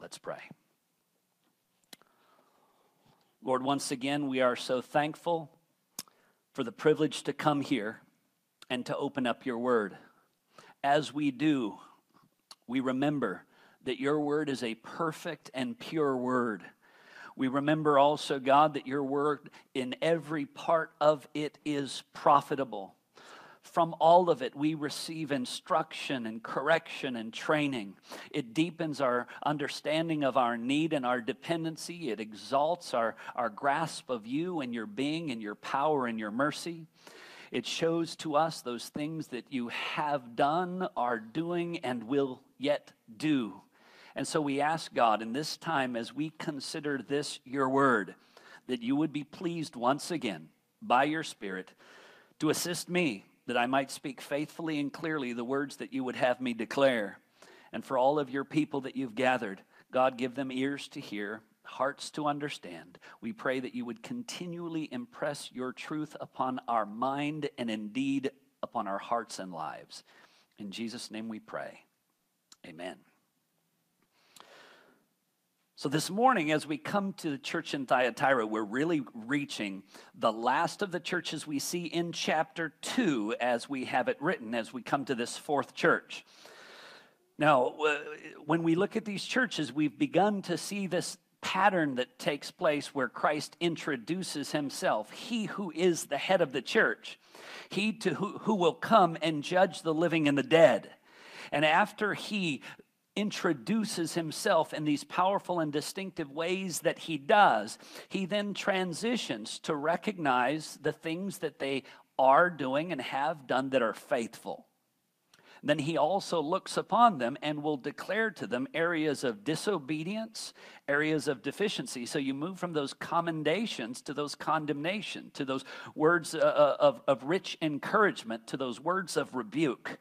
Let's pray. Lord, once again, we are so thankful for the privilege to come here and to open up your word. As we do, we remember that your word is a perfect and pure word. We remember also, God, that your word in every part of it is profitable. From all of it, we receive instruction and correction and training. It deepens our understanding of our need and our dependency. It exalts our, our grasp of you and your being and your power and your mercy. It shows to us those things that you have done, are doing, and will yet do. And so we ask God in this time, as we consider this your word, that you would be pleased once again by your Spirit to assist me that I might speak faithfully and clearly the words that you would have me declare. And for all of your people that you've gathered, God, give them ears to hear, hearts to understand. We pray that you would continually impress your truth upon our mind and indeed upon our hearts and lives. In Jesus' name we pray. Amen. So, this morning, as we come to the church in Thyatira, we're really reaching the last of the churches we see in chapter 2 as we have it written, as we come to this fourth church. Now, uh, when we look at these churches, we've begun to see this pattern that takes place where Christ introduces himself, he who is the head of the church, he to who, who will come and judge the living and the dead. And after he introduces himself in these powerful and distinctive ways that he does, he then transitions to recognize the things that they are doing and have done that are faithful. Then he also looks upon them and will declare to them areas of disobedience, areas of deficiency. So you move from those commendations to those condemnation, to those words uh, uh, of, of rich encouragement, to those words of rebuke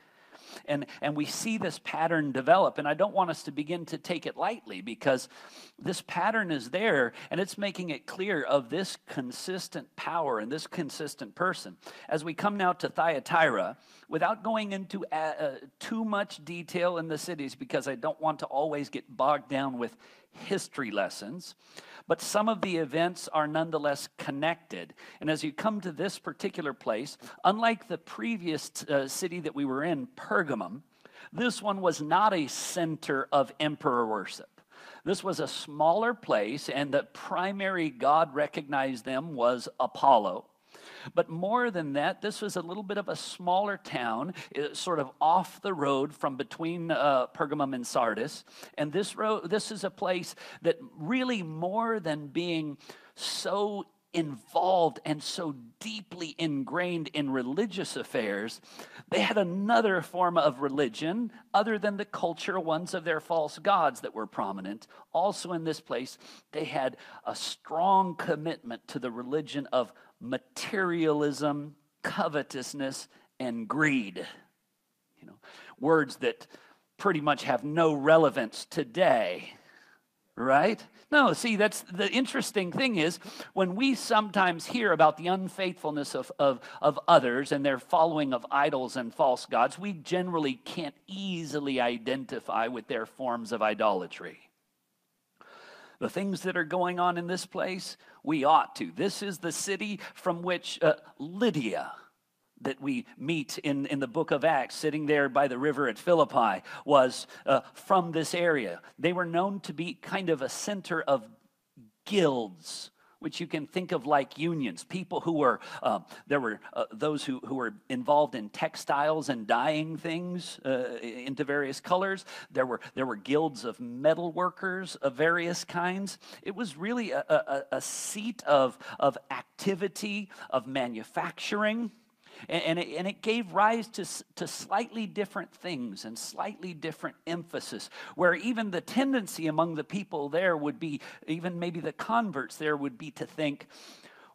and, and we see this pattern develop. And I don't want us to begin to take it lightly because this pattern is there and it's making it clear of this consistent power and this consistent person. As we come now to Thyatira, without going into uh, uh, too much detail in the cities because I don't want to always get bogged down with history lessons, but some of the events are nonetheless connected. And as you come to this particular place, unlike the previous uh, city that we were in, Pergamum, this one was not a center of emperor worship. This was a smaller place, and the primary god recognized them was Apollo. But more than that, this was a little bit of a smaller town, uh, sort of off the road from between uh, Pergamum and Sardis. And this road, this is a place that really more than being so involved and so deeply ingrained in religious affairs, they had another form of religion other than the cultural ones of their false gods that were prominent. Also, in this place, they had a strong commitment to the religion of materialism, covetousness, and greed. You know, words that pretty much have no relevance today, right? No, see, that's the interesting thing is when we sometimes hear about the unfaithfulness of, of, of others and their following of idols and false gods, we generally can't easily identify with their forms of idolatry the things that are going on in this place, we ought to. This is the city from which uh, Lydia, that we meet in, in the book of Acts, sitting there by the river at Philippi, was uh, from this area. They were known to be kind of a center of guilds which you can think of like unions. People who were, uh, there were uh, those who, who were involved in textiles and dyeing things uh, into various colors. There were, there were guilds of metal workers of various kinds. It was really a, a, a seat of, of activity, of manufacturing. And, and, it, and it gave rise to, to slightly different things and slightly different emphasis, where even the tendency among the people there would be, even maybe the converts there would be to think,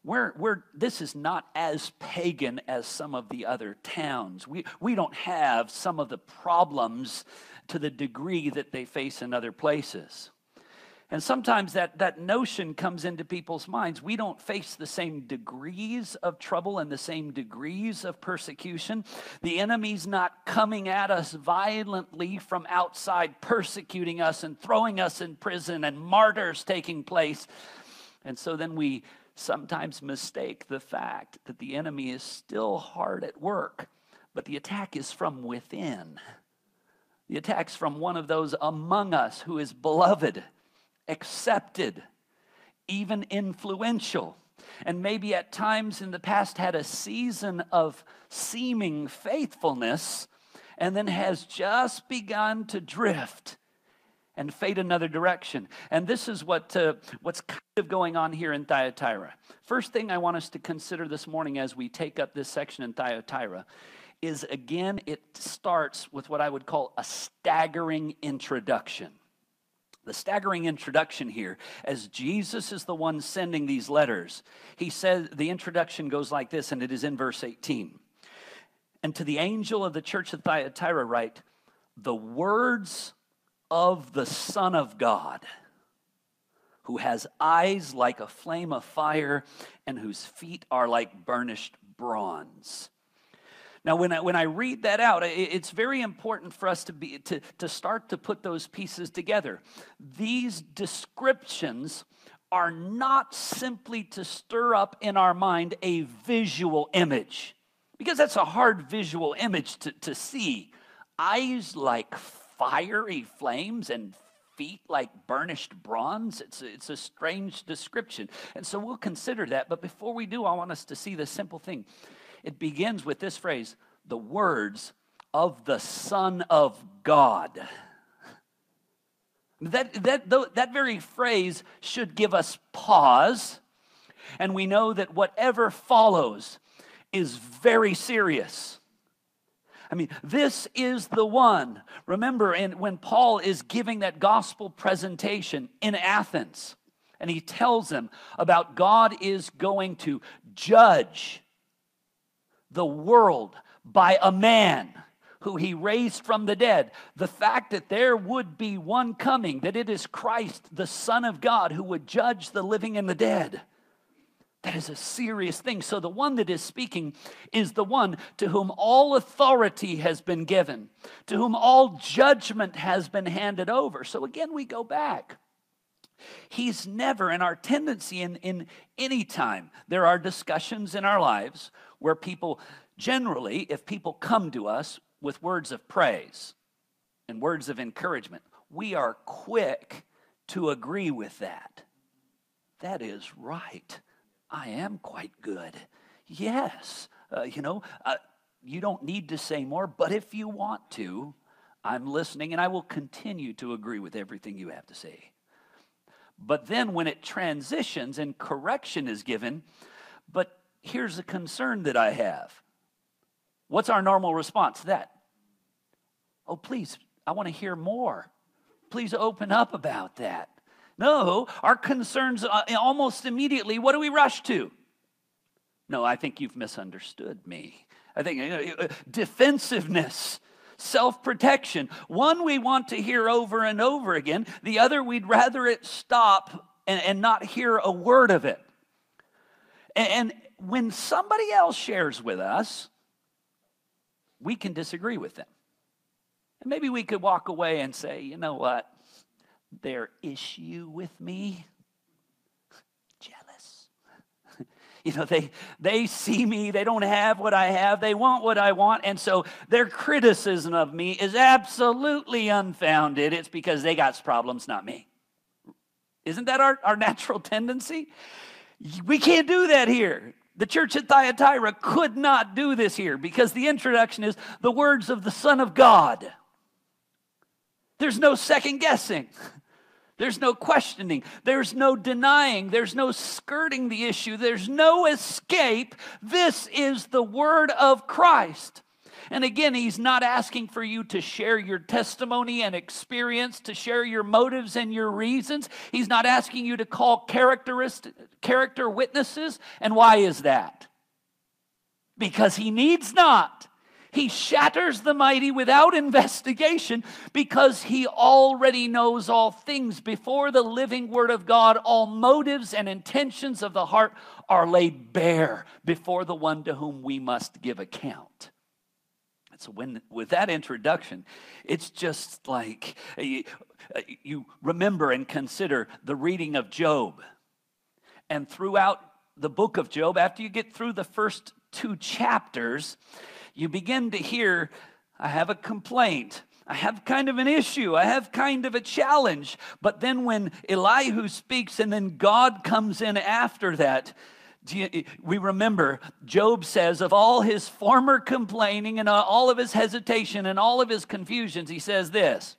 we're, we're, this is not as pagan as some of the other towns. We, we don't have some of the problems to the degree that they face in other places. And sometimes that, that notion comes into people's minds. We don't face the same degrees of trouble and the same degrees of persecution. The enemy's not coming at us violently from outside, persecuting us and throwing us in prison and martyrs taking place. And so then we sometimes mistake the fact that the enemy is still hard at work, but the attack is from within. The attack's from one of those among us who is beloved accepted, even influential, and maybe at times in the past had a season of seeming faithfulness and then has just begun to drift and fade another direction. And this is what, uh, what's kind of going on here in Thyatira. First thing I want us to consider this morning as we take up this section in Thyatira is again, it starts with what I would call a staggering introduction the staggering introduction here, as Jesus is the one sending these letters, he says the introduction goes like this, and it is in verse 18. And to the angel of the church of Thyatira, write, the words of the Son of God, who has eyes like a flame of fire and whose feet are like burnished bronze. Now, when I, when I read that out, it's very important for us to, be, to, to start to put those pieces together. These descriptions are not simply to stir up in our mind a visual image, because that's a hard visual image to, to see. Eyes like fiery flames and feet like burnished bronze. It's a, it's a strange description. And so we'll consider that. But before we do, I want us to see this simple thing. It begins with this phrase the words of the Son of God. That, that, that very phrase should give us pause, and we know that whatever follows is very serious. I mean, this is the one. Remember, in, when Paul is giving that gospel presentation in Athens, and he tells them about God is going to judge the world by a man who he raised from the dead. The fact that there would be one coming, that it is Christ, the Son of God, who would judge the living and the dead. That is a serious thing. So, the one that is speaking is the one to whom all authority has been given, to whom all judgment has been handed over. So, again, we go back. He's never, in our tendency in, in any time, there are discussions in our lives where people Generally, if people come to us with words of praise and words of encouragement, we are quick to agree with that. That is right. I am quite good. Yes. Uh, you know, uh, you don't need to say more, but if you want to, I'm listening and I will continue to agree with everything you have to say. But then when it transitions and correction is given, here's a concern that I have What's our normal response to that? Oh, please, I want to hear more. Please open up about that. No, our concerns uh, almost immediately, what do we rush to? No, I think you've misunderstood me. I think uh, defensiveness, self protection. One we want to hear over and over again, the other we'd rather it stop and, and not hear a word of it. And, and when somebody else shares with us, we can disagree with them. And maybe we could walk away and say, you know what? Their issue with me, jealous. you know, they, they see me, they don't have what I have, they want what I want, and so their criticism of me is absolutely unfounded. It's because they got problems, not me. Isn't that our, our natural tendency? We can't do that here. The church at Thyatira could not do this here because the introduction is the words of the Son of God. There's no second guessing. There's no questioning. There's no denying. There's no skirting the issue. There's no escape. This is the word of Christ. And again, he's not asking for you to share your testimony and experience, to share your motives and your reasons. He's not asking you to call character witnesses. And why is that? Because he needs not. He shatters the mighty without investigation because he already knows all things. Before the living word of God, all motives and intentions of the heart are laid bare before the one to whom we must give account. So when with that introduction, it's just like eh, you, eh, you remember and consider the reading of Job. And throughout the book of Job, after you get through the first two chapters, you begin to hear, I have a complaint. I have kind of an issue. I have kind of a challenge. But then when Elihu speaks and then God comes in after that, we remember Job says of all his former complaining and all of his hesitation and all of his confusions, he says this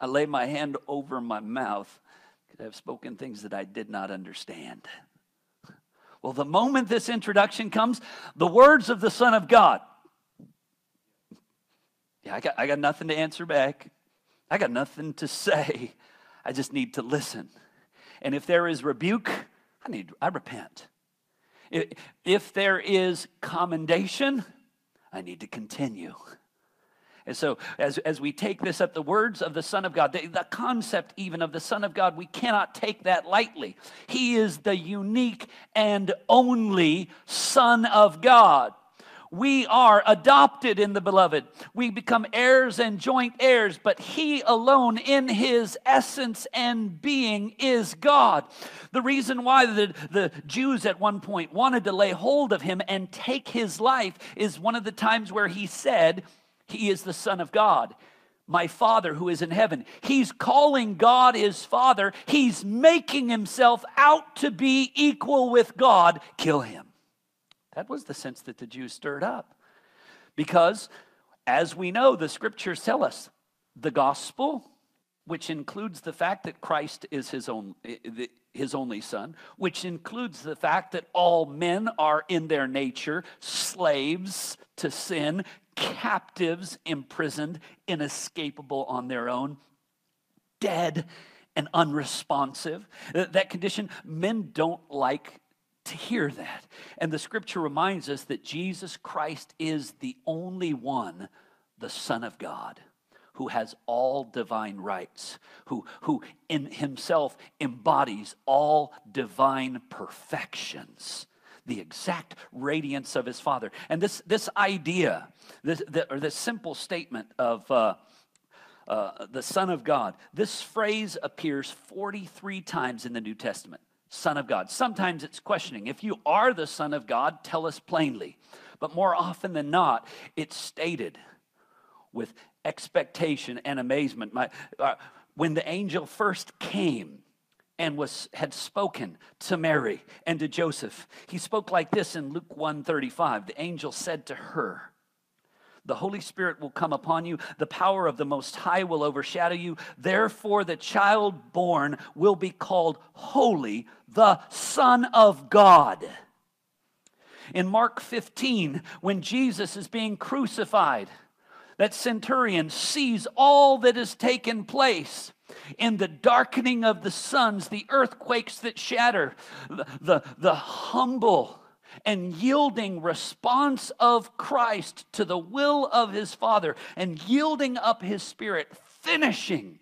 I lay my hand over my mouth because I've spoken things that I did not understand. Well, the moment this introduction comes, the words of the Son of God. Yeah, I got, I got nothing to answer back. I got nothing to say. I just need to listen. And if there is rebuke, I need, I repent. If there is commendation, I need to continue. And so, as, as we take this up, the words of the Son of God, the, the concept even of the Son of God, we cannot take that lightly. He is the unique and only Son of God. We are adopted in the beloved. We become heirs and joint heirs, but He alone, in His essence and being, is God. The reason why the, the Jews at one point wanted to lay hold of Him and take His life is one of the times where He said, he is the Son of God, my Father who is in heaven. He's calling God his Father. He's making himself out to be equal with God. Kill him. That was the sense that the Jews stirred up. Because, as we know, the scriptures tell us the gospel, which includes the fact that Christ is his, own, eh, his only son, which includes the fact that all men are in their nature slaves to sin, captives imprisoned, inescapable on their own, dead and unresponsive. That condition, men don't like to hear that. And the scripture reminds us that Jesus Christ is the only one, the Son of God who has all divine rights, who, who in himself embodies all divine perfections the exact radiance of his Father. And this, this idea, this, the, or this simple statement of uh, uh, the Son of God, this phrase appears 43 times in the New Testament. Son of God. Sometimes it's questioning. If you are the Son of God, tell us plainly. But more often than not, it's stated with expectation and amazement. My, uh, when the angel first came, and was had spoken to Mary and to Joseph. He spoke like this in Luke 135. The angel said to her, the Holy Spirit will come upon you. The power of the Most High will overshadow you. Therefore, the child born will be called Holy, the Son of God. In Mark 15, when Jesus is being crucified, that centurion sees all that has taken place in the darkening of the suns, the earthquakes that shatter, the, the, the humble and yielding response of Christ to the will of his Father and yielding up his Spirit, finishing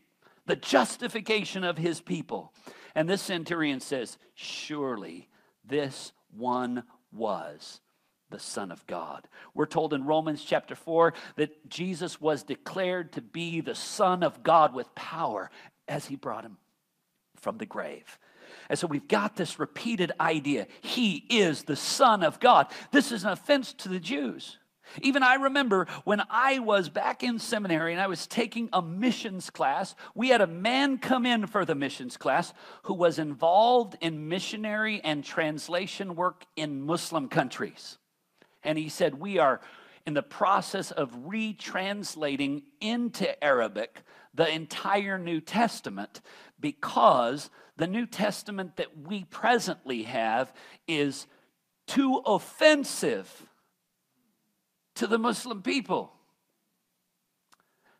the justification of his people. And this centurion says, Surely this one was the Son of God. We're told in Romans chapter 4 that Jesus was declared to be the Son of God with power as he brought him from the grave. And so we've got this repeated idea He is the Son of God. This is an offense to the Jews. Even I remember when I was back in seminary and I was taking a missions class, we had a man come in for the missions class who was involved in missionary and translation work in Muslim countries. And he said, We are in the process of retranslating into Arabic the entire New Testament because the New Testament that we presently have is too offensive to the Muslim people.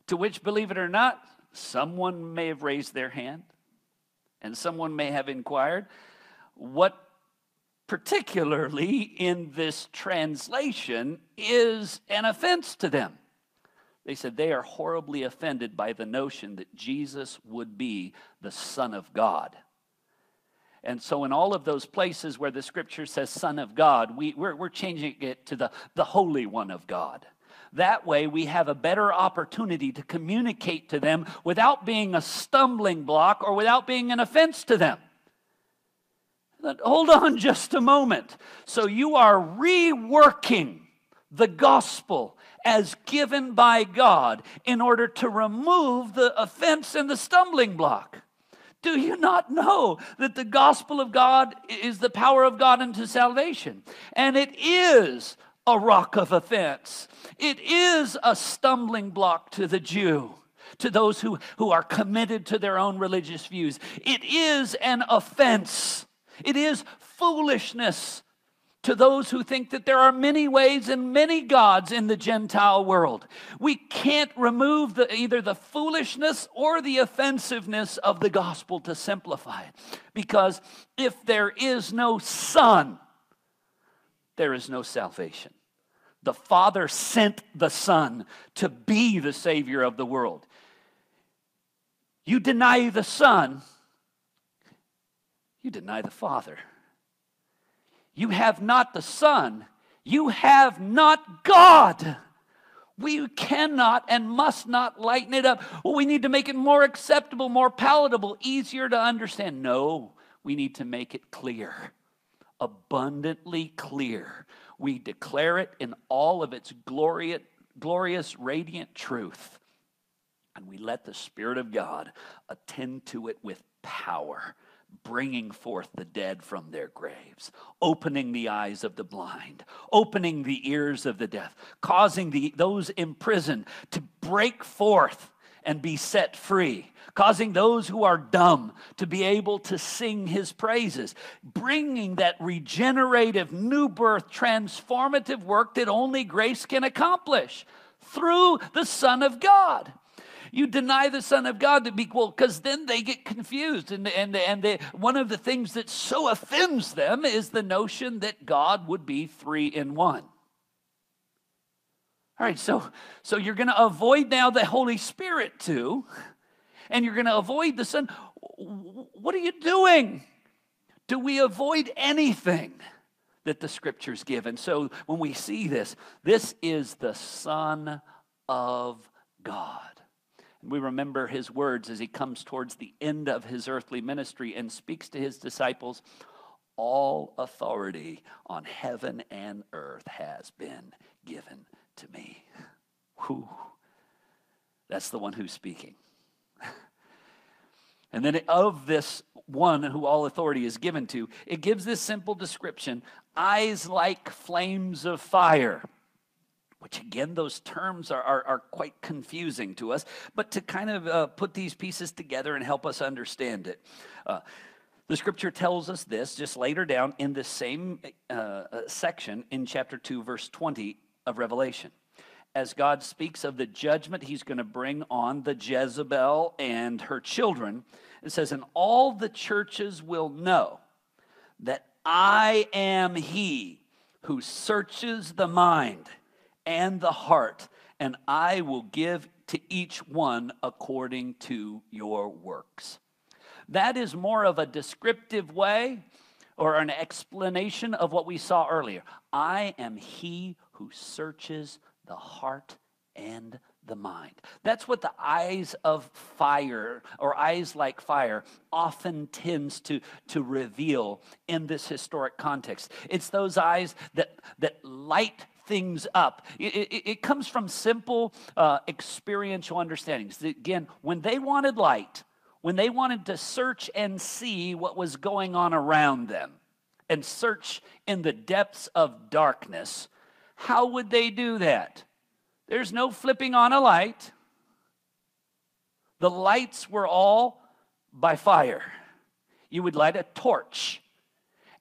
To which, believe it or not, someone may have raised their hand and someone may have inquired, What particularly in this translation, is an offense to them. They said they are horribly offended by the notion that Jesus would be the Son of God. And so, in all of those places where the scripture says Son of God, we, we're, we're changing it to the, the Holy One of God. That way, we have a better opportunity to communicate to them without being a stumbling block or without being an offense to them. Hold on just a moment. So, you are reworking the gospel as given by God in order to remove the offense and the stumbling block. Do you not know that the gospel of God is the power of God unto salvation? And it is a rock of offense, it is a stumbling block to the Jew. To those who, who are committed to their own religious views, it is an offense. It is foolishness to those who think that there are many ways and many gods in the Gentile world. We can't remove the, either the foolishness or the offensiveness of the gospel to simplify it. Because if there is no Son, there is no salvation. The Father sent the Son to be the Savior of the world. You deny the Son, you deny the Father. You have not the Son. You have not God. We cannot and must not lighten it up. Well, we need to make it more acceptable, more palatable, easier to understand. No, we need to make it clear, abundantly clear. We declare it in all of its glorious, glorious, radiant truth. And we let the Spirit of God attend to it with power bringing forth the dead from their graves, opening the eyes of the blind, opening the ears of the deaf, causing the, those imprisoned to break forth and be set free, causing those who are dumb to be able to sing his praises, bringing that regenerative, new birth, transformative work that only grace can accomplish through the Son of God. You deny the Son of God to be well, because then they get confused. And, and, and they, one of the things that so offends them is the notion that God would be three in one. All right, so, so you're going to avoid now the Holy Spirit too, and you're going to avoid the Son. What are you doing? Do we avoid anything that the scriptures give? And so when we see this, this is the Son of God. We remember his words as he comes towards the end of his earthly ministry and speaks to his disciples All authority on heaven and earth has been given to me. Whew. That's the one who's speaking. and then of this one who all authority is given to, it gives this simple description eyes like flames of fire which again, those terms are, are, are, quite confusing to us, but to kind of uh, put these pieces together and help us understand it. Uh, the scripture tells us this just later down in the same uh, uh section in chapter 2, verse 20 of Revelation. As God speaks of the judgment he's going to bring on the Jezebel and her children, it says, And all the churches will know that I am he who searches the mind and the heart, and I will give to each one according to your works. That is more of a descriptive way or an explanation of what we saw earlier. I am he who searches the heart and the mind. That's what the eyes of fire or eyes like fire often tends to, to reveal in this historic context. It's those eyes that, that light things up. It, it, it comes from simple uh, experiential understandings. Again, when they wanted light, when they wanted to search and see what was going on around them and search in the depths of darkness, how would they do that? There's no flipping on a light. The lights were all by fire. You would light a torch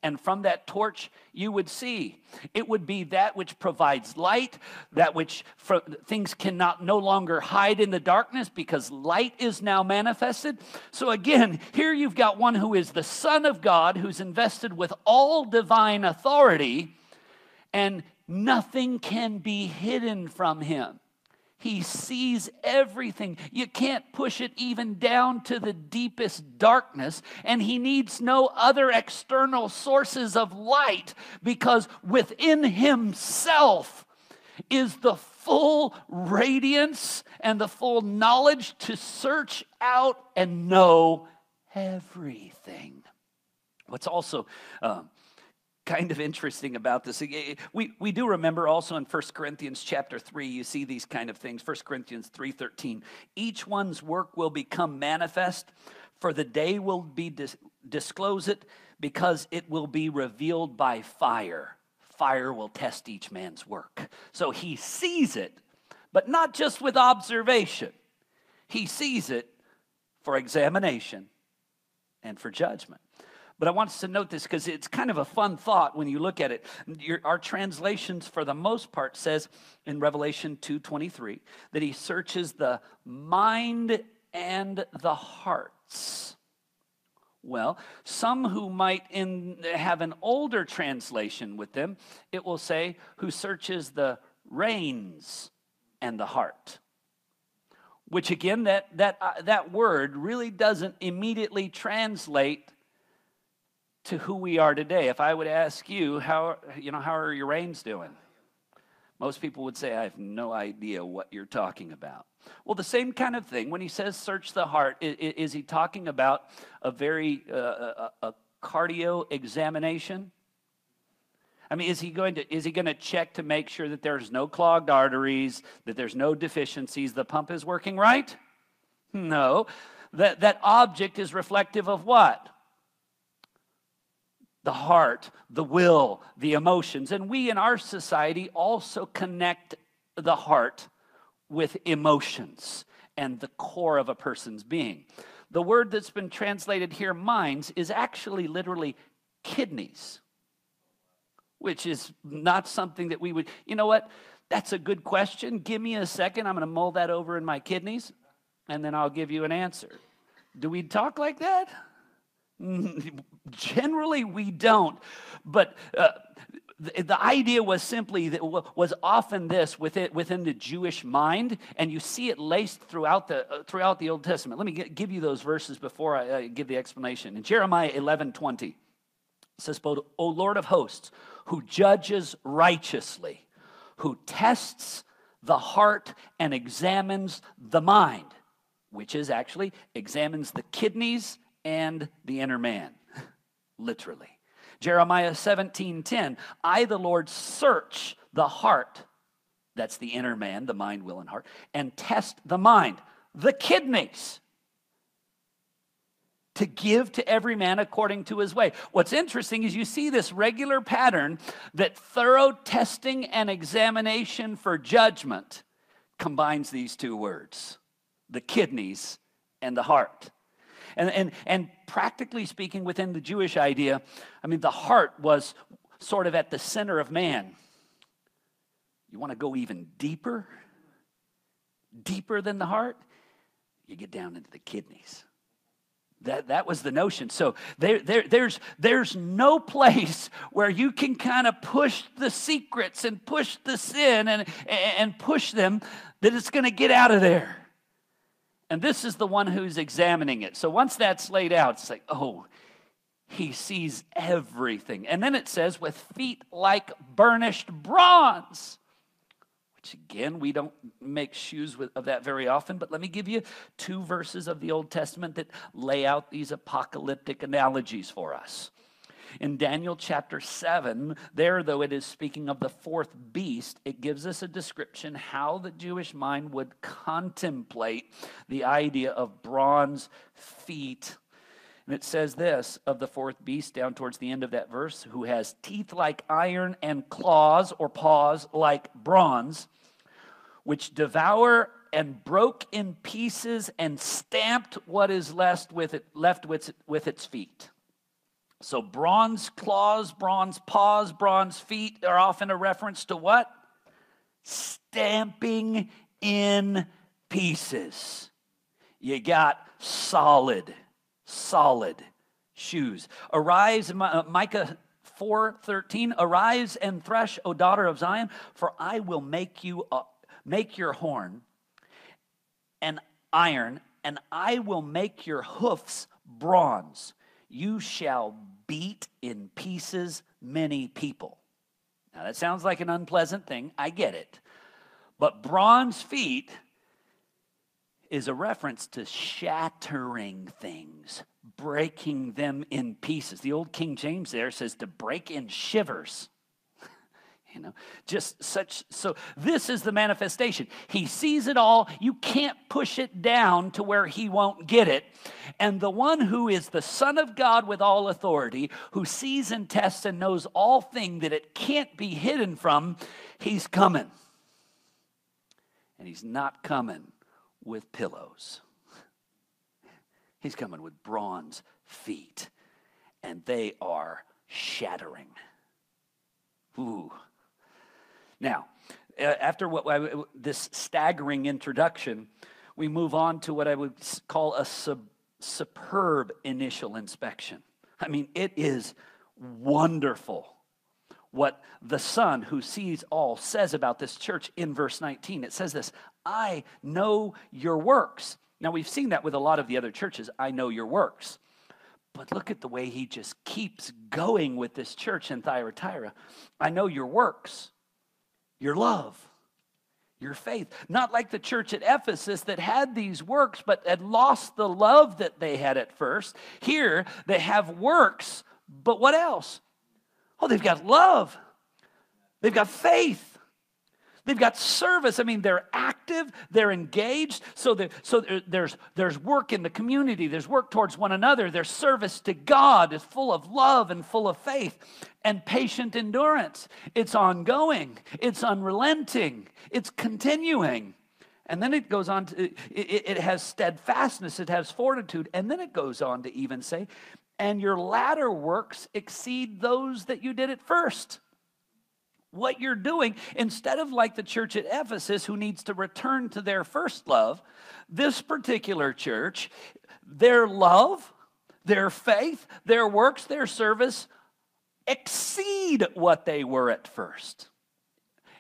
and from that torch you would see. It would be that which provides light, that which things cannot no longer hide in the darkness because light is now manifested. So again, here you've got one who is the Son of God, who's invested with all divine authority, and nothing can be hidden from him. He sees everything. You can't push it even down to the deepest darkness. And he needs no other external sources of light because within himself is the full radiance and the full knowledge to search out and know everything. What's also um, kind of interesting about this. We, we do remember also in 1 Corinthians chapter 3, you see these kind of things. 1 Corinthians 3.13. Each one's work will become manifest, for the day will be dis- disclose it, because it will be revealed by fire. Fire will test each man's work. So he sees it, but not just with observation. He sees it for examination and for judgment. But I want us to note this because it's kind of a fun thought when you look at it. Your, our translations, for the most part, says in Revelation 2.23 that he searches the mind and the hearts. Well, some who might in, have an older translation with them, it will say, who searches the reins and the heart which again that that uh, that word really doesn't immediately translate to who we are today. If I would ask you, how, you know, how are your reins doing? Most people would say, I have no idea what you're talking about. Well, the same kind of thing. When he says search the heart, is, he talking about a very uh, a, a cardio examination? I mean, is he going to is he going to check to make sure that there's no clogged arteries, that there's no deficiencies, the pump is working right? No. That that object is reflective of what? The heart, the will, the emotions. And we in our society also connect the heart with emotions and the core of a person's being. The word that's been translated here, minds, is actually literally kidneys, which is not something that we would, you know what? That's a good question. Give me a second. I'm going to mull that over in my kidneys, and then I'll give you an answer. Do we talk like that? Generally, we don't. But uh, the, the, idea was simply that was often this within, within the Jewish mind, and you see it laced throughout the uh, throughout the Old Testament. Let me get, give you those verses before I uh, give the explanation. In Jeremiah eleven twenty, says, "O Lord of hosts, who judges righteously, who tests the heart and examines the mind." Which is actually examines the kidneys and the inner man, literally. Jeremiah 17:10, I the Lord search the heart, that's the inner man, the mind, will and heart, and test the mind, the kidneys to give to every man according to his way. What's interesting is you see this regular pattern that thorough testing and examination for judgment combines these two words the kidneys and the heart. And, and, and practically speaking, within the Jewish idea, I mean, the heart was sort of at the center of man. You want to go even deeper? Deeper than the heart? You get down into the kidneys. That, that was the notion. So there, there, there's, there's no place where you can kind of push the secrets and push the sin and, and push them that it's going to get out of there. And this is the one who's examining it. So once that's laid out, it's like, oh, he sees everything. And then it says, with feet like burnished bronze. Which again, we don't make shoes with, of that very often, but let me give you two verses of the Old Testament that lay out these apocalyptic analogies for us. In Daniel chapter 7, there, though it is speaking of the fourth beast, it gives us a description how the Jewish mind would contemplate the idea of bronze feet. And it says this of the fourth beast down towards the end of that verse, who has teeth like iron and claws or paws like bronze, which devour and broke in pieces and stamped what is left with, it, left with, with its feet. So, bronze claws, bronze paws, bronze feet are often a reference to what? Stamping in pieces. You got solid, solid shoes. Arise, uh, Micah 4:13, arise and thresh, O daughter of Zion, for I will make you make your horn and iron, and I will make your hoofs bronze. You shall beat in pieces many people. Now that sounds like an unpleasant thing. I get it. But bronze feet is a reference to shattering things, breaking them in pieces. The old King James there says to break in shivers. You know, just such so this is the manifestation. He sees it all. You can't push it down to where he won't get it. And the one who is the son of God with all authority, who sees and tests and knows all thing that it can't be hidden from, he's coming. And he's not coming with pillows. He's coming with bronze feet, and they are shattering. Ooh. Now, after what I, this staggering introduction, we move on to what I would call a sub, superb initial inspection. I mean, it is wonderful what the Son who sees all says about this church in verse 19. It says this I know your works. Now, we've seen that with a lot of the other churches. I know your works. But look at the way he just keeps going with this church in Thyatira. I know your works, your love, your faith. Not like the church at Ephesus that had these works but had lost the love that they had at first. Here, they have works, but what else? Oh, they've got love, they've got faith. They've got service. I mean, they're active, they're engaged. So, so there's, there's work in the community, there's work towards one another, there's service to God is full of love and full of faith and patient endurance. It's ongoing, it's unrelenting, it's continuing. And then it goes on to, it, it has steadfastness, it has fortitude. And then it goes on to even say, and your latter works exceed those that you did at first. What you're doing, instead of like the church at Ephesus who needs to return to their first love, this particular church, their love, their faith, their works, their service exceed what they were at first.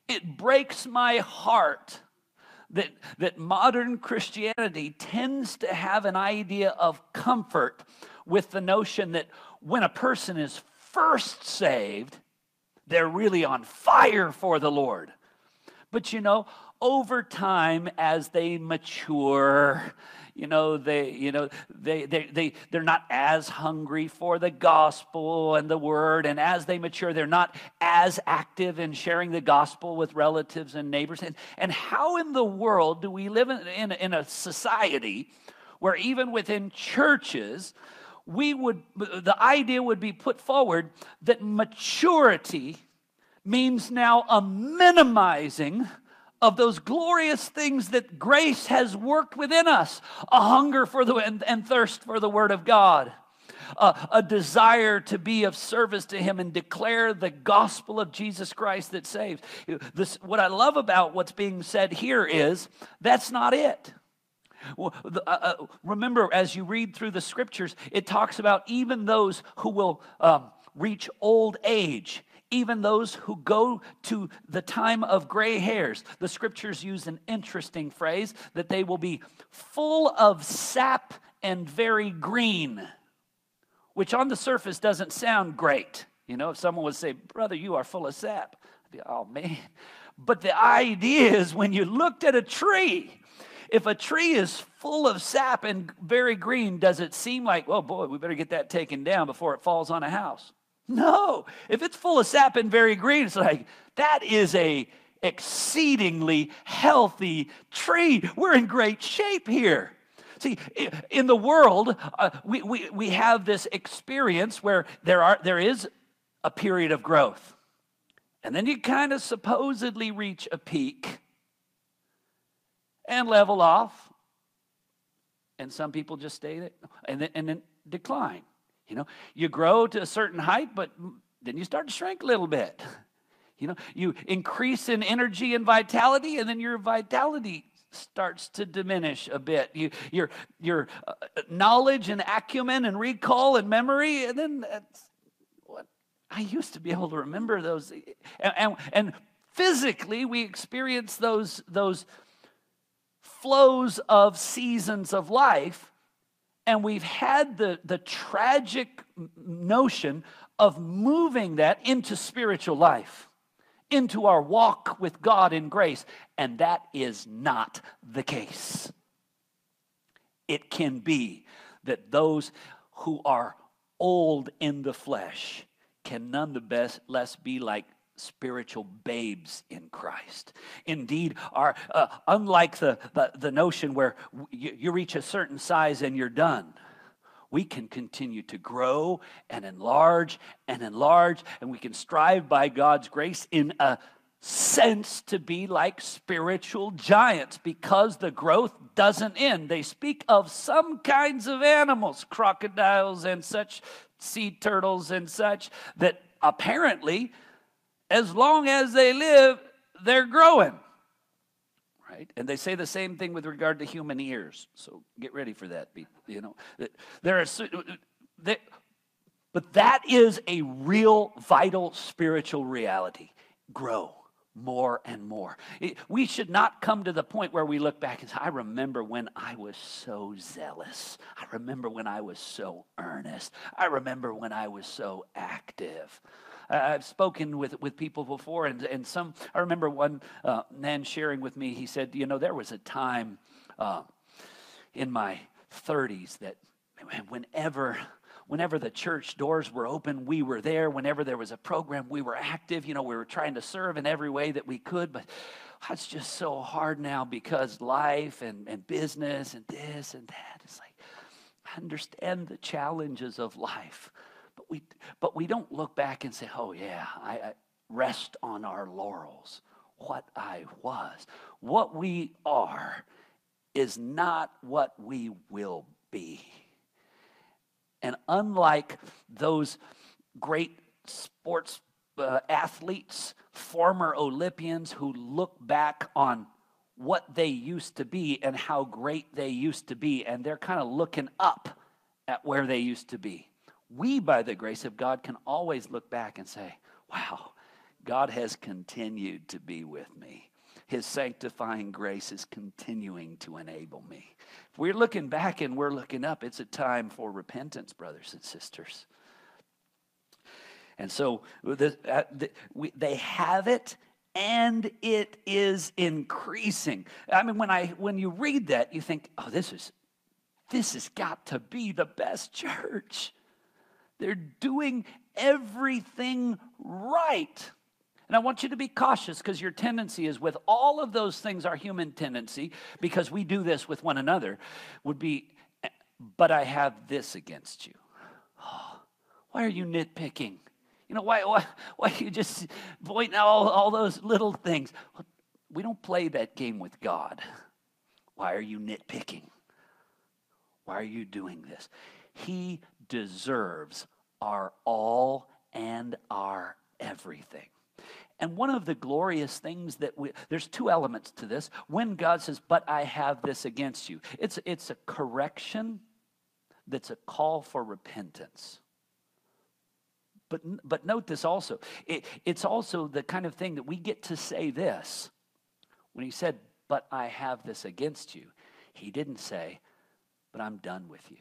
It breaks my heart that, that modern Christianity tends to have an idea of comfort with the notion that when a person is first saved, they're really on fire for the Lord. But you know, over time, as they mature, you know they you know they, they they they're not as hungry for the gospel and the word and as they mature they're not as active in sharing the gospel with relatives and neighbors and and how in the world do we live in in, in a society where even within churches we would, the idea would be put forward that maturity means now a minimizing of those glorious things that grace has worked within us a hunger for the and, and thirst for the word of god a desire to be of service to him and declare the gospel of jesus christ that saves. This, what i love about what's being said here is that's not it uh, uh, remember, as you read through the scriptures, it talks about even those who will um, reach old age, even those who go to the time of gray hairs. The scriptures use an interesting phrase that they will be full of sap and very green, which on the surface doesn't sound great. You know, if someone would say, Brother, you are full of sap, I'd be, oh man. But the idea is when you looked at a tree, if a tree is full of sap and very green, does it seem like, oh boy, we better get that taken down before it falls on a house? No. If it's full of sap and very green, it's like, that is a exceedingly healthy tree. We're in great shape here. See, in the world, uh, we, we, we have this experience where there, are, there is a period of growth. And then you kind of supposedly reach a peak and level off. And some people just stay there and then, and then decline. You know, you grow to a certain height, but then you start to shrink a little bit. You know, you increase in energy and vitality, and then your vitality starts to diminish a bit. You, your your uh, knowledge and acumen and recall and memory, and then what I used to be able to remember those. And, and, and physically, we experience those those flows of seasons of life, and we've had the the tragic notion of moving that into spiritual life into our walk with God in grace. And that is not the case. It can be that those who are old in the flesh can none the best less be like spiritual babes in Christ. Indeed, are uh, unlike the, the, the notion where you, you reach a certain size and you're done we can continue to grow and enlarge and enlarge, and we can strive by God's grace in a sense to be like spiritual giants because the growth doesn't end. They speak of some kinds of animals, crocodiles and such, sea turtles and such, that apparently, as long as they live, they're growing right? And they say the same thing with regard to human ears. So get ready for that. You know, there are, but that is a real, vital spiritual reality. Grow more and more. We should not come to the point where we look back and say, I remember when I was so zealous. I remember when I was so earnest. I remember when I was so active. I've spoken with, with people before, and, and some, I remember one uh, man sharing with me, he said, You know, there was a time uh, in my 30s that whenever whenever the church doors were open, we were there. Whenever there was a program, we were active. You know, we were trying to serve in every way that we could, but it's just so hard now because life and, and business and this and that. It's like, I understand the challenges of life, we, but we don't look back and say, oh, yeah, I, I rest on our laurels. What I was. What we are is not what we will be. And unlike those great sports uh, athletes, former Olympians who look back on what they used to be and how great they used to be, and they're kind of looking up at where they used to be we, by the grace of God, can always look back and say, wow, God has continued to be with me. His sanctifying grace is continuing to enable me. If we're looking back and we're looking up, it's a time for repentance, brothers and sisters. And so the, uh, the, we, they have it and it is increasing. I mean, when, I, when you read that, you think, oh, this is this has got to be the best church. They're doing everything right. And I want you to be cautious because your tendency is with all of those things, our human tendency, because we do this with one another, would be, eh, but I have this against you. Oh, why are you nitpicking? You know, why, why, why you just pointing out all, all those little things? We don't play that game with God. Why are you nitpicking? Why are you doing this? He deserves our all and our everything. And one of the glorious things that we, there's two elements to this. When God says, But I have this against you, it's, it's a correction that's a call for repentance. But, but note this also it, it's also the kind of thing that we get to say this. When he said, But I have this against you, he didn't say, But I'm done with you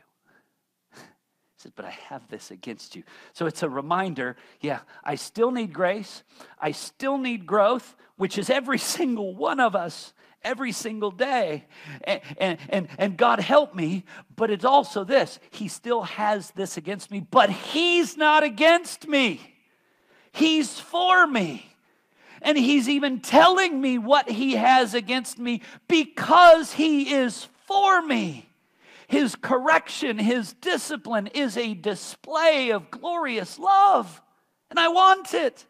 says, But I have this against you. So it's a reminder yeah, I still need grace. I still need growth, which is every single one of us every single day. And, and, and, and, God help me, but it's also this He still has this against me, but He's not against me, He's for me. And He's even telling me what He has against me because He is for me. His correction, his discipline is a display of glorious love. And I want it.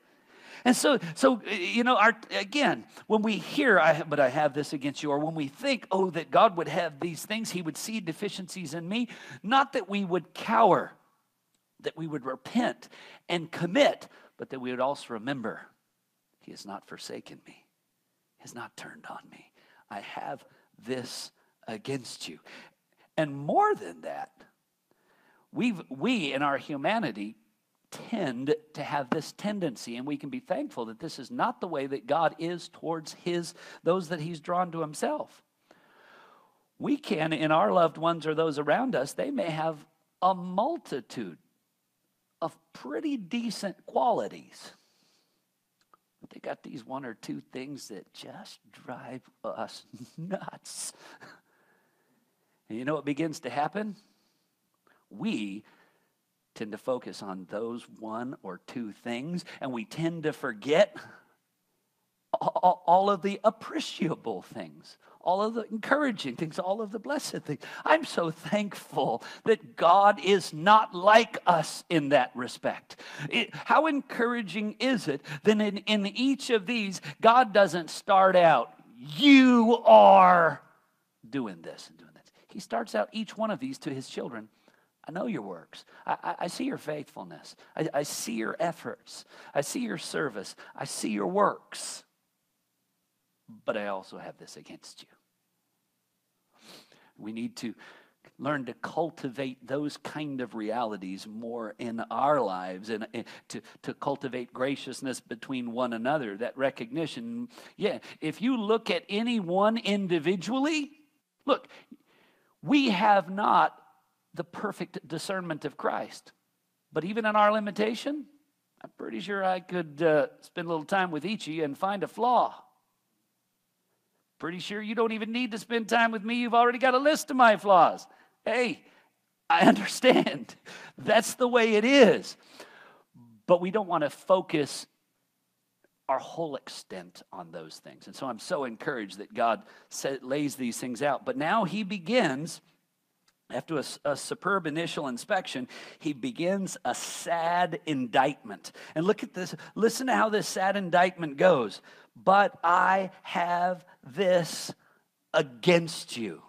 And so, so you know, our, again, when we hear, I, but I have this against you, or when we think, oh, that God would have these things, He would see deficiencies in me, not that we would cower, that we would repent and commit, but that we would also remember He has not forsaken me, He has not turned on me. I have this against you. And more than that, we've, we in our humanity tend to have this tendency and we can be thankful that this is not the way that god is towards his those that he's drawn to himself. We can in our loved ones or those around us they may have a multitude of pretty decent qualities. But they got these one or two things that just drive us nuts and you know what begins to happen we tend to focus on those one or two things, and we tend to forget all of the appreciable things, all of the encouraging things, all of the blessed things. I'm so thankful that God is not like us in that respect. It, how encouraging is it that in, in each of these, God doesn't start out, you are doing this and doing this. He starts out each one of these to his children I know your works. I, I, I see your faithfulness. I, I see your efforts. I see your service. I see your works. But I also have this against you. We need to learn to cultivate those kind of realities more in our lives and, and, to, to cultivate graciousness between one another that recognition yeah if you look at anyone individually look we have not the perfect discernment of Christ. But even in our limitation, I'm pretty sure I could uh, spend a little time with each of you and find a flaw. Pretty sure you don't even need to spend time with me. You've already got a list of my flaws. Hey, I understand. That's the way it is. But we don't want to focus our whole extent on those things. And so I'm so encouraged that God lays these things out. But now he begins after a, a, superb initial inspection, he begins a sad indictment. And look at this. Listen to how this sad indictment goes. But I have this against you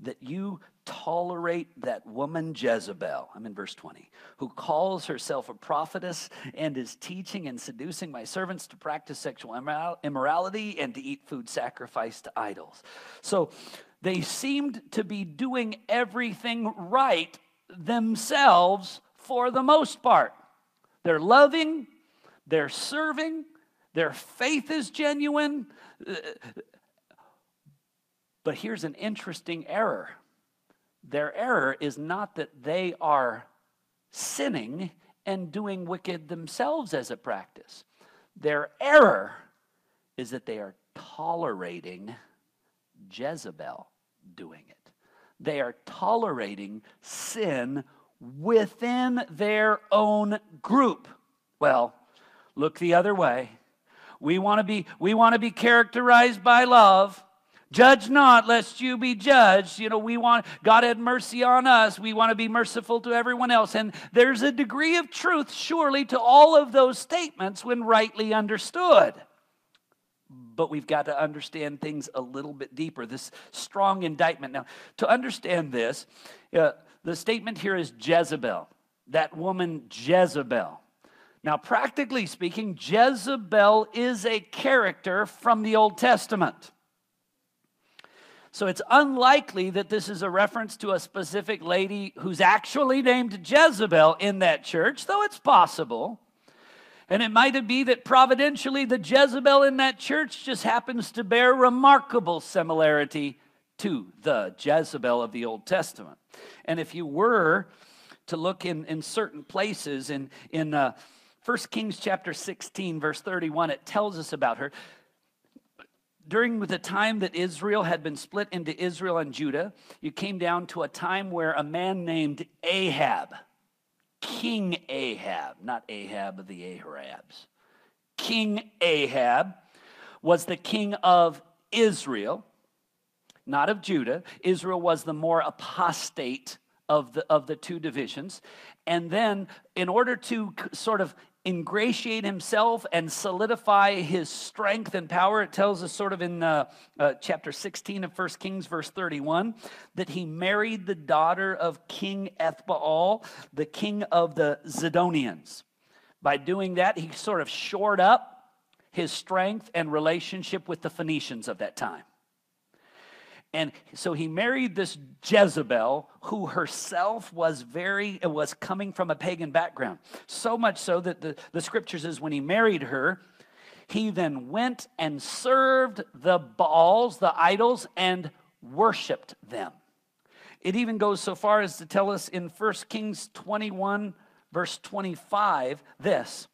that you tolerate that woman Jezebel, I'm in verse 20, who calls herself a prophetess and is teaching and seducing my servants to practice sexual immorality and to eat food sacrificed to idols. So they seemed to be doing everything right themselves for the most part. They're loving, they're serving, their faith is genuine. But here's an interesting error their error is not that they are sinning and doing wicked themselves as a practice, their error is that they are tolerating Jezebel doing it. They are tolerating sin within their own group. Well, look the other way. We want to be we want to be characterized by love. Judge not, lest you be judged. You know, we want, God had mercy on us. We want to be merciful to everyone else. And there's a degree of truth, surely, to all of those statements when rightly understood but we've got to understand things a little bit deeper. This strong indictment. Now, to understand this, uh, the statement here is Jezebel, that woman Jezebel. Now, practically speaking, Jezebel is a character from the Old Testament. So it's unlikely that this is a reference to a specific lady who's actually named Jezebel in that church, though it's possible. And it might be that providentially the Jezebel in that church just happens to bear remarkable similarity to the Jezebel of the Old Testament. And if you were to look in, in certain places in, in uh, 1 Kings chapter 16, verse 31, it tells us about her. During the time that Israel had been split into Israel and Judah, you came down to a time where a man named Ahab, King Ahab, not Ahab of the Aharabs. King Ahab was the king of Israel, not of Judah. Israel was the more apostate of the, of the two divisions. And then, in order to sort of ingratiate himself and solidify his strength and power. It tells us, sort of in uh, uh, chapter 16 of 1 Kings, verse 31, that he married the daughter of King Ethbaal, the king of the Zidonians. By doing that, he sort of shored up his strength and relationship with the Phoenicians of that time. And so he married this Jezebel, who herself was very was coming from a pagan background. So much so that the, the scripture says when he married her, he then went and served the Baals, the idols, and worshiped them. It even goes so far as to tell us in 1 Kings 21, verse 25, this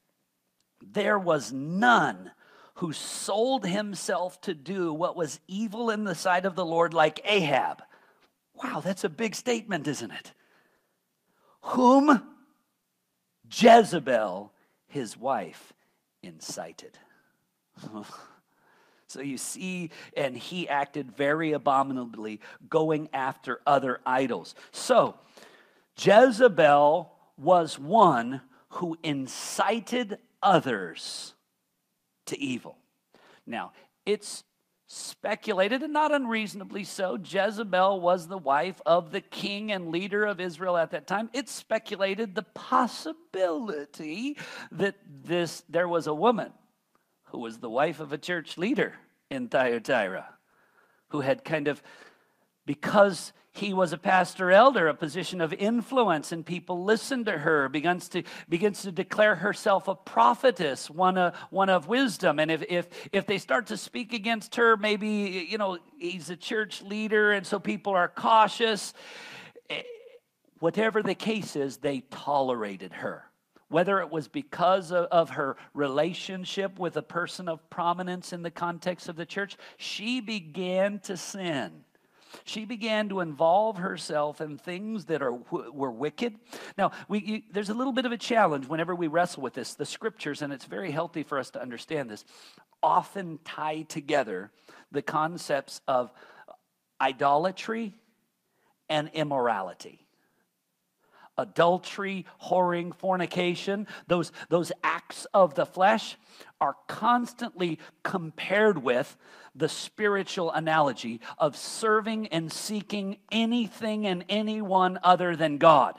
there was none who sold himself to do what was evil in the sight of the Lord, like Ahab. Wow, that's a big statement, isn't it? Whom Jezebel, his wife, incited. so you see, and he acted very abominably, going after other idols. So Jezebel was one who incited others to evil. Now, it's speculated, and not unreasonably so, Jezebel was the wife of the king and leader of Israel at that time. It's speculated the possibility that this there was a woman who was the wife of a church leader in Thyatira who had kind of because he was a pastor elder, a position of influence, and people listened to her, begins to, begins to declare herself a prophetess, one, of one of wisdom. And if, if, if they start to speak against her, maybe, you know, he's a church leader, and so people are cautious. Eh, whatever the case is, they tolerated her. Whether it was because of her relationship with a person of prominence in the context of the church, she began to sin she began to involve herself in things that are, were wicked. Now, we, you, there's a little bit of a challenge whenever we wrestle with this. The scriptures, and it's very healthy for us to understand this, often tie together the concepts of idolatry and immorality adultery, whoring, fornication, those, those acts of the flesh are constantly compared with the spiritual analogy of serving and seeking anything and anyone other than God.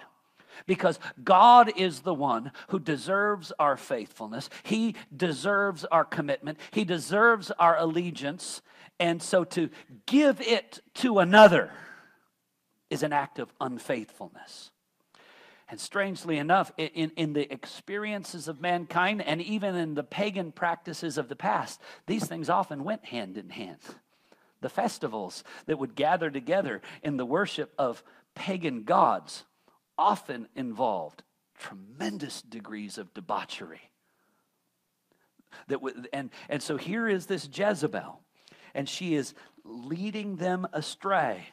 Because God is the one who deserves our faithfulness. He deserves our commitment. He deserves our allegiance. And so to give it to another is an act of unfaithfulness. And strangely enough, in, in the experiences of mankind and even in the pagan practices of the past, these things often went hand in hand. The festivals that would gather together in the worship of pagan gods often involved tremendous degrees of debauchery. That w- and, and so here is this Jezebel, and she is leading them astray.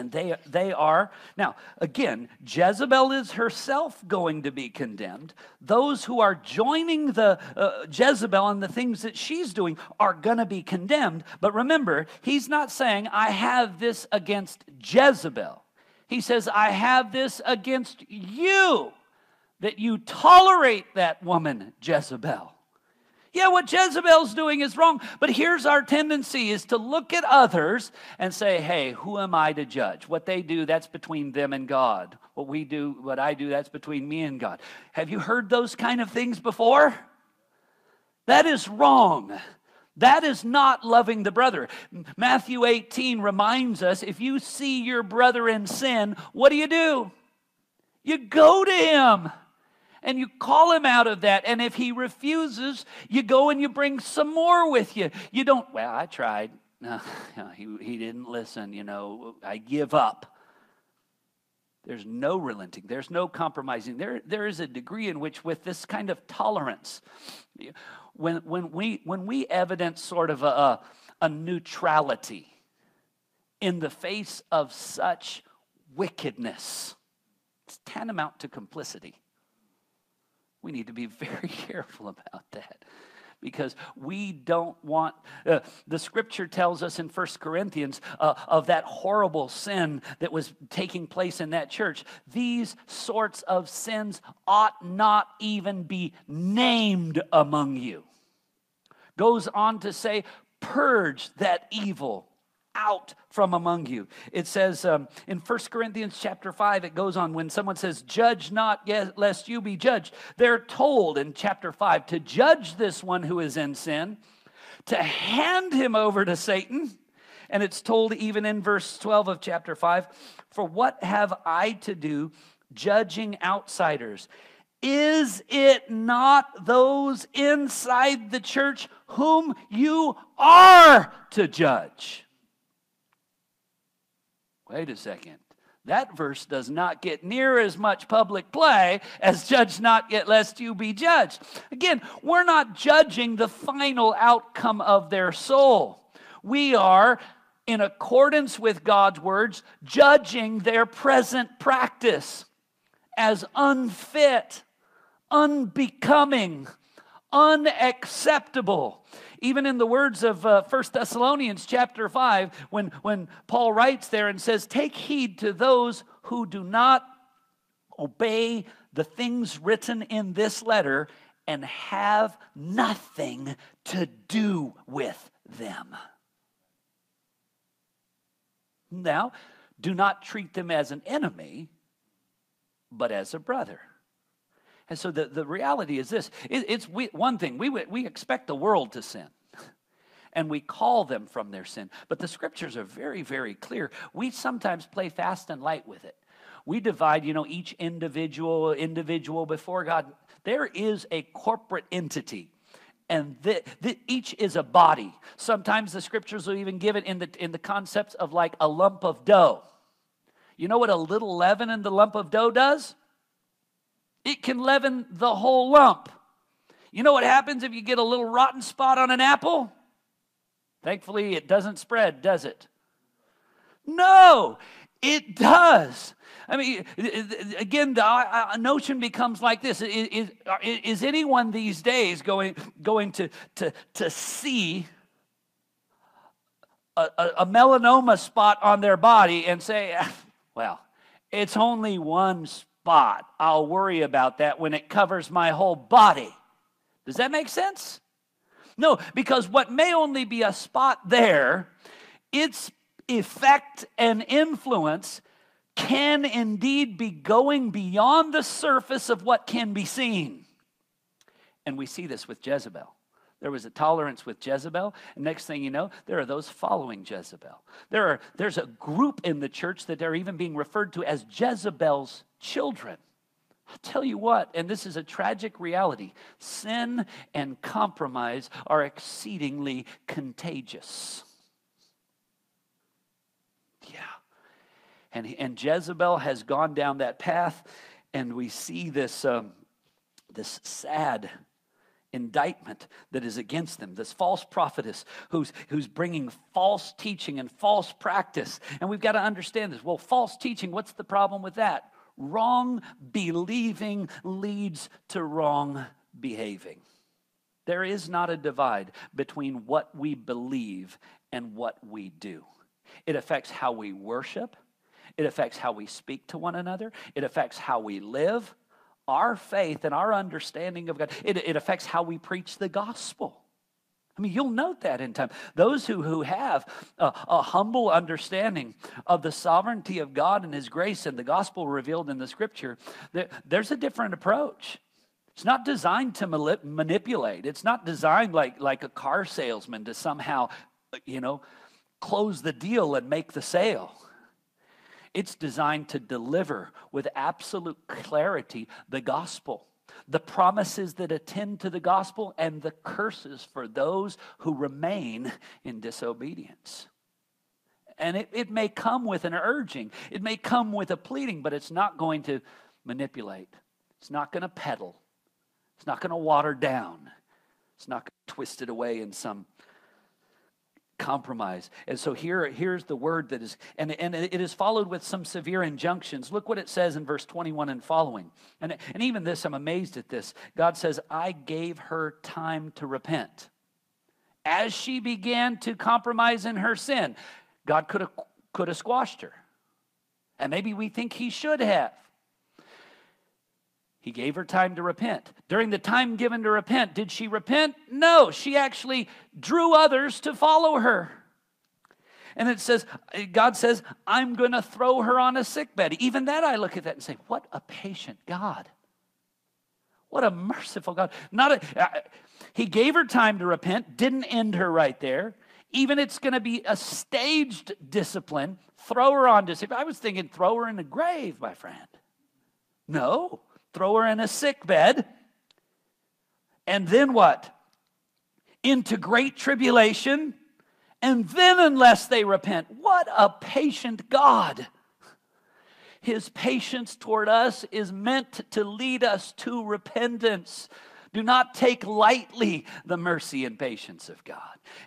And they, they are, now, again, Jezebel is herself going to be condemned. Those who are joining the uh, Jezebel and the things that she's doing are going to be condemned. But remember, he's not saying, I have this against Jezebel. He says, I have this against you, that you tolerate that woman, Jezebel. Yeah, what Jezebel's doing is wrong, but here's our tendency is to look at others and say, "Hey, who am I to judge? What they do, that's between them and God. What we do, what I do, that's between me and God." Have you heard those kind of things before? That is wrong. That is not loving the brother. Matthew 18 reminds us if you see your brother in sin, what do you do? You go to him and you call him out of that. And if he refuses, you go and you bring some more with you. You don't, well, I tried. No, he, he didn't listen. You know, I give up. There's no relenting. There's no compromising. There, there is a degree in which, with this kind of tolerance, when, when, we, when we evidence sort of a, a neutrality in the face of such wickedness, it's tantamount to complicity. We need to be very careful about that because we don't want uh, the scripture tells us in First corinthians uh, of that horrible sin that was taking place in that church. These sorts of sins ought not even be named among you. Goes on to say purge that evil out from among you. It says um, in First corinthians chapter 5 it goes on when someone says judge not yet lest you be judged they're told in chapter 5 to judge this one who is in sin to hand him over to satan. And it's told even in verse 12 of chapter 5 for what have i to do judging outsiders? Is it not those inside the church whom you are to judge? Wait a second. That verse does not get near as much public play as judge not yet lest you be judged. Again, we're not judging the final outcome of their soul. We are, in accordance with God's words, judging their present practice as unfit unbecoming, unacceptable. Even in the words of uh, 1 Thessalonians chapter 5, when, when Paul writes there and says, Take heed to those who do not obey the things written in this letter and have nothing to do with them. Now, do not treat them as an enemy, but as a brother. And so the, the reality is this it, it's we, one thing, we, we expect the world to sin. And we call them from their sin. But the scriptures are very, very clear. We sometimes play fast and light with it. We divide, you know, each individual individual before God. There is a corporate entity and the, the, each is a body. Sometimes the scriptures will even give it in the, in the concepts of like a lump of dough. You know what a little leaven in the lump of dough does? It can leaven the whole lump. You know what happens if you get a little rotten spot on an apple? Thankfully, it doesn't spread, does it? No, it does. I mean, again, the notion becomes like this: is, is, anyone these days going going to to to see a, a melanoma spot on their body and say, ah, "Well, it's only one spot. I'll worry about that when it covers my whole body. Does that make sense? No, because what may only be a spot there, its effect and influence can indeed be going beyond the surface of what can be seen. And we see this with Jezebel. There was a tolerance with Jezebel. And next thing you know, there are those following Jezebel. There are, there's a group in the church that are even being referred to as Jezebel's children. I'll tell you what, and this is a tragic reality sin and compromise are exceedingly contagious. Yeah. And, and Jezebel has gone down that path, and we see this, um, this sad indictment that is against them this false prophetess who's who's bringing false teaching and false practice and we've got to understand this well false teaching what's the problem with that Wrong believing leads to wrong behaving. There is not a divide between what we believe and what we do. It affects how we worship, it affects how we speak to one another, it affects how we live. Our faith and our understanding of God, it, it affects how we preach the gospel. I mean, you'll note that in time. Those who, who have a, a, humble understanding of the sovereignty of God and His grace and the gospel revealed in the scripture, there, there's a different approach. It's not designed to manipulate, it's not designed like, like a car salesman to somehow, you know, close the deal and make the sale. It's designed to deliver with absolute clarity the gospel the promises that attend to the gospel, and the curses for those who remain in disobedience. And it, it may come with an urging, it may come with a pleading, but it's not going to manipulate. It's not going to peddle. It's not going to water down. It's not going to twist it away in some compromise. And so here, here's the word that is, and, and it is followed with some severe injunctions. Look what it says in verse 21 and following. And, and even this, I'm amazed at this. God says, I gave her time to repent. As she began to compromise in her sin, God could have, could have squashed her. And maybe we think he should have. He gave her time to repent. During the time given to repent, did she repent? No, she actually drew others to follow her. And it says, God says, I'm going to throw her on a sick bed. Even that, I look at that and say, what a patient God. What a merciful God. Not a, uh, he gave her time to repent, didn't end her right there. Even it's going to be a staged discipline. Throw her on discipline. I was thinking, throw her in the grave, my friend. No throw her in a sick bed, and then what? Into great tribulation, and then unless they repent. What a patient God! His patience toward us is meant to lead us to repentance. Do not take lightly the mercy and patience of God.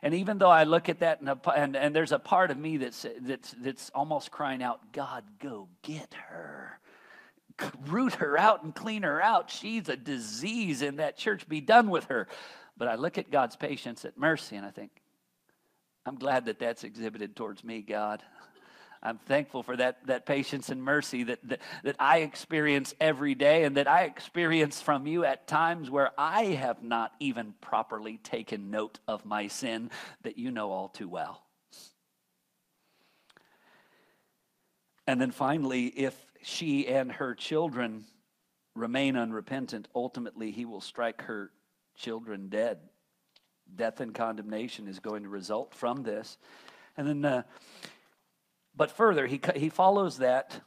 And even though I look at that and, and, and there's a part of me that's, that's, that's almost crying out, God, go get her root her out and clean her out. She's a disease in that church. Be done with her. But I look at God's patience at mercy and I think, I'm glad that that's exhibited towards me, God. I'm thankful for that, that patience and mercy that, that, that I experience every day and that I experience from you at times where I have not even properly taken note of my sin that you know all too well. And then finally, if she and her children remain unrepentant, ultimately he will strike her children dead. Death and condemnation is going to result from this. And then, uh, but further, he, he follows that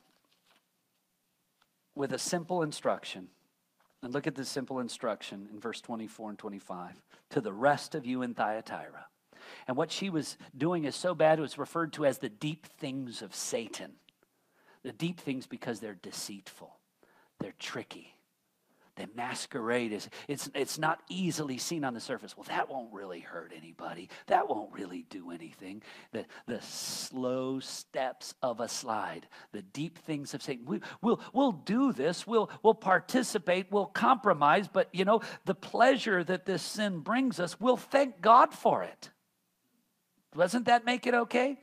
with a simple instruction. And look at this simple instruction in verse 24 and 25 to the rest of you in Thyatira. And what she was doing is so bad, it was referred to as the deep things of Satan. The deep things because they're deceitful, they're tricky. They masquerade as it's, it's not easily seen on the surface. Well, that won't really hurt anybody. That won't really do anything. The, the slow steps of a slide, the deep things of Satan. We, we'll, we'll do this. We'll, we'll participate. We'll compromise. But, you know, the pleasure that this sin brings us, we'll thank God for it. Doesn't that make it okay?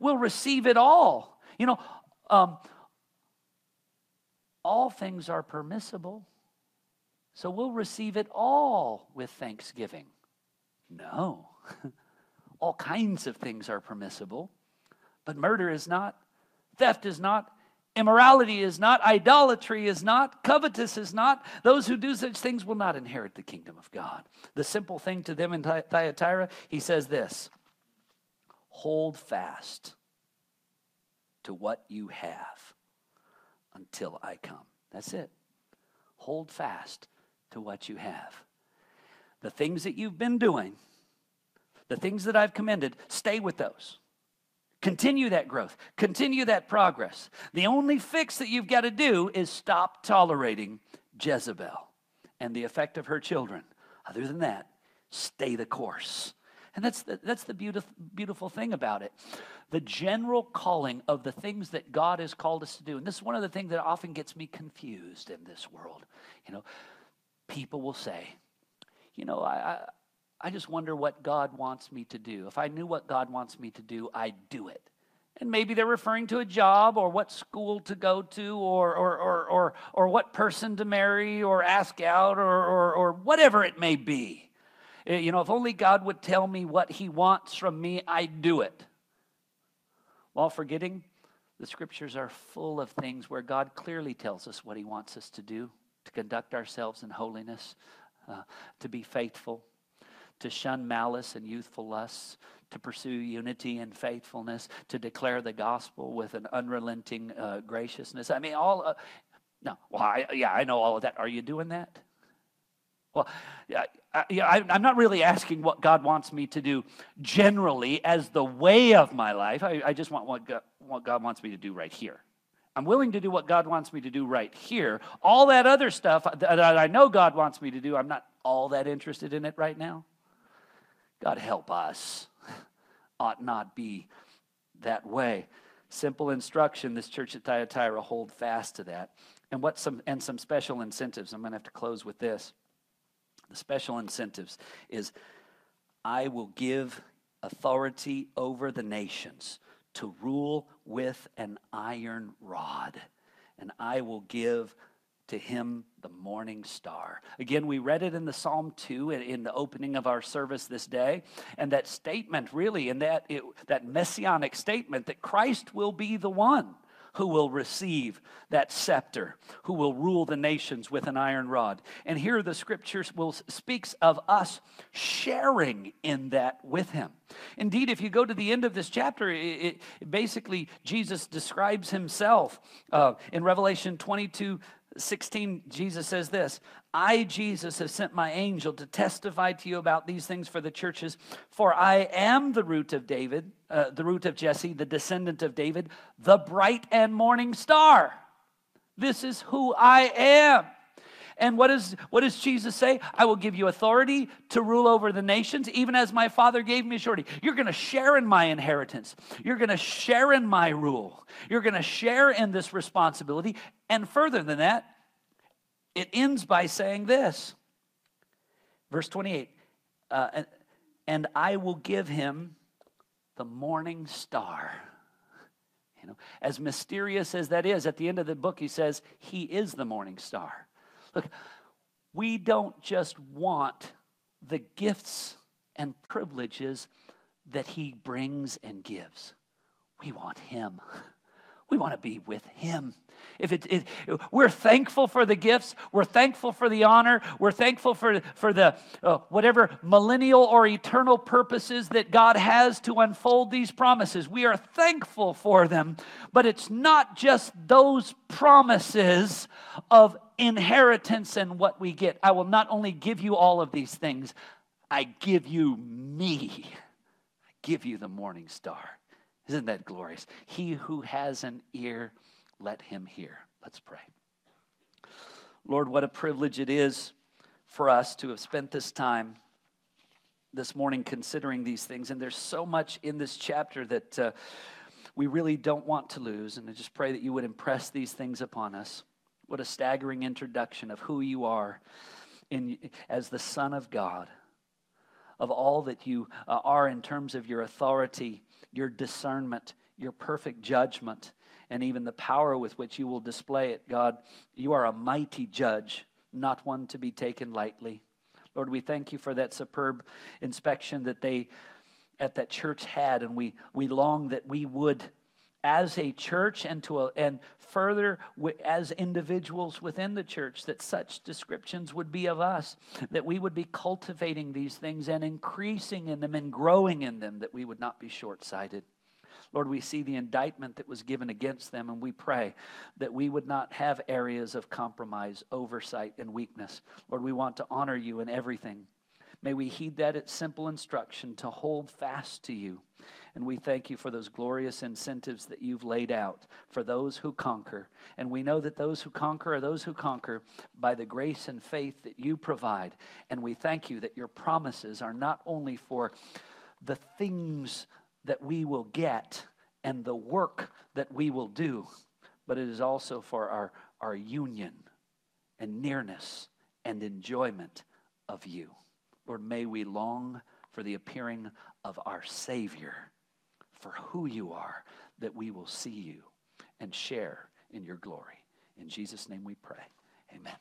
We'll receive it all. You know, um, all things are permissible, so we'll receive it all with thanksgiving. No. all kinds of things are permissible, but murder is not, theft is not, immorality is not, idolatry is not, covetous is not. Those who do such things will not inherit the kingdom of God. The simple thing to them in Thyatira, he says this hold fast to what you have until I come. That's it. Hold fast to what you have. The things that you've been doing, the things that I've commended, stay with those. Continue that growth, continue that progress. The only fix that you've got to do is stop tolerating Jezebel and the effect of her children. Other than that, stay the course. And that's the, that's the beautiful, beautiful thing about it. The general calling of the things that God has called us to do. And this is one of the things that often gets me confused in this world. You know, people will say, you know, I, I, I just wonder what God wants me to do. If I knew what God wants me to do, I'd do it. And maybe they're referring to a job or what school to go to or, or, or, or, or what person to marry or ask out or, or, or whatever it may be. Eh, you know, if only God would tell me what He wants from me, I'd do it. While forgetting, the scriptures are full of things where God clearly tells us what He wants us to do to conduct ourselves in holiness, uh, to be faithful, to shun malice and youthful lusts, to pursue unity and faithfulness, to declare the gospel with an unrelenting uh, graciousness. I mean, all. Uh, no, well, I, yeah, I know all of that. Are you doing that? Well, I, am not really asking what God wants me to do generally as the way of my life. I, I just want what God, what God wants me to do right here. I'm willing to do what God wants me to do right here. All that other stuff that I know God wants me to do, I'm not all that interested in it right now. God help us. ought not be that way. Simple instruction, this church at Thyatira, hold fast to that. And what some and some special incentives. I'm going to have to close with this. The special incentives is I will give authority over the nations to rule with an iron rod, and I will give to him the morning star. Again, we read it in the Psalm 2 in the opening of our service this day. And that statement, really, in that, it, that messianic statement that Christ will be the one who will receive that scepter, who will rule the nations with an iron rod. And here the scriptures will speaks of us sharing in that with him. Indeed, if you go to the end of this chapter, it, it basically Jesus describes himself uh, in Revelation 22 16, Jesus says this I, Jesus, have sent my angel to testify to you about these things for the churches, for I am the root of David, uh, the root of Jesse, the descendant of David, the bright and morning star. This is who I am. And what, is, what does Jesus say? I will give you authority to rule over the nations, even as my Father gave me authority. You're going to share in my inheritance. You're going to share in my rule. You're going to share in this responsibility. And further than that, it ends by saying this. Verse 28 uh, and, and I will give him the morning star. You know, as mysterious as that is, at the end of the book, he says, He is the morning star. Look, we don't just want the gifts and privileges that He brings and gives, we want Him. We want to be with Him. If it, it, we're thankful for the gifts, we're thankful for the honor, we're thankful for, for the uh, whatever millennial or eternal purposes that God has to unfold these promises. We are thankful for them, but it's not just those promises of inheritance and what we get. I will not only give you all of these things, I give you me. I give you the morning star. Isn't that glorious? He who has an ear, let him hear. Let's pray. Lord, what a privilege it is for us to have spent this time this morning considering these things. And there's so much in this chapter that uh, we really don't want to lose. And I just pray that you would impress these things upon us. What a staggering introduction of who you are in, as the Son of God, of all that you uh, are in terms of your authority your discernment, your perfect judgment, and even the power with which you will display it. God, you are a mighty judge, not one to be taken lightly. Lord, we thank you for that superb inspection that they at that church had, and we, we long that we would, as a church and to a, and further as individuals within the church, that such descriptions would be of us, that we would be cultivating these things and increasing in them and growing in them, that we would not be short sighted. Lord, we see the indictment that was given against them, and we pray that we would not have areas of compromise, oversight, and weakness. Lord, we want to honor you in everything. May we heed that simple instruction to hold fast to you and we thank you for those glorious incentives that you've laid out for those who conquer. And we know that those who conquer are those who conquer by the grace and faith that you provide. And we thank you that your promises are not only for the things that we will get and the work that we will do, but it is also for our, our union and nearness and enjoyment of you. Lord, may we long for the appearing of our Savior for who you are, that we will see you and share in your glory. In Jesus' name we pray. Amen.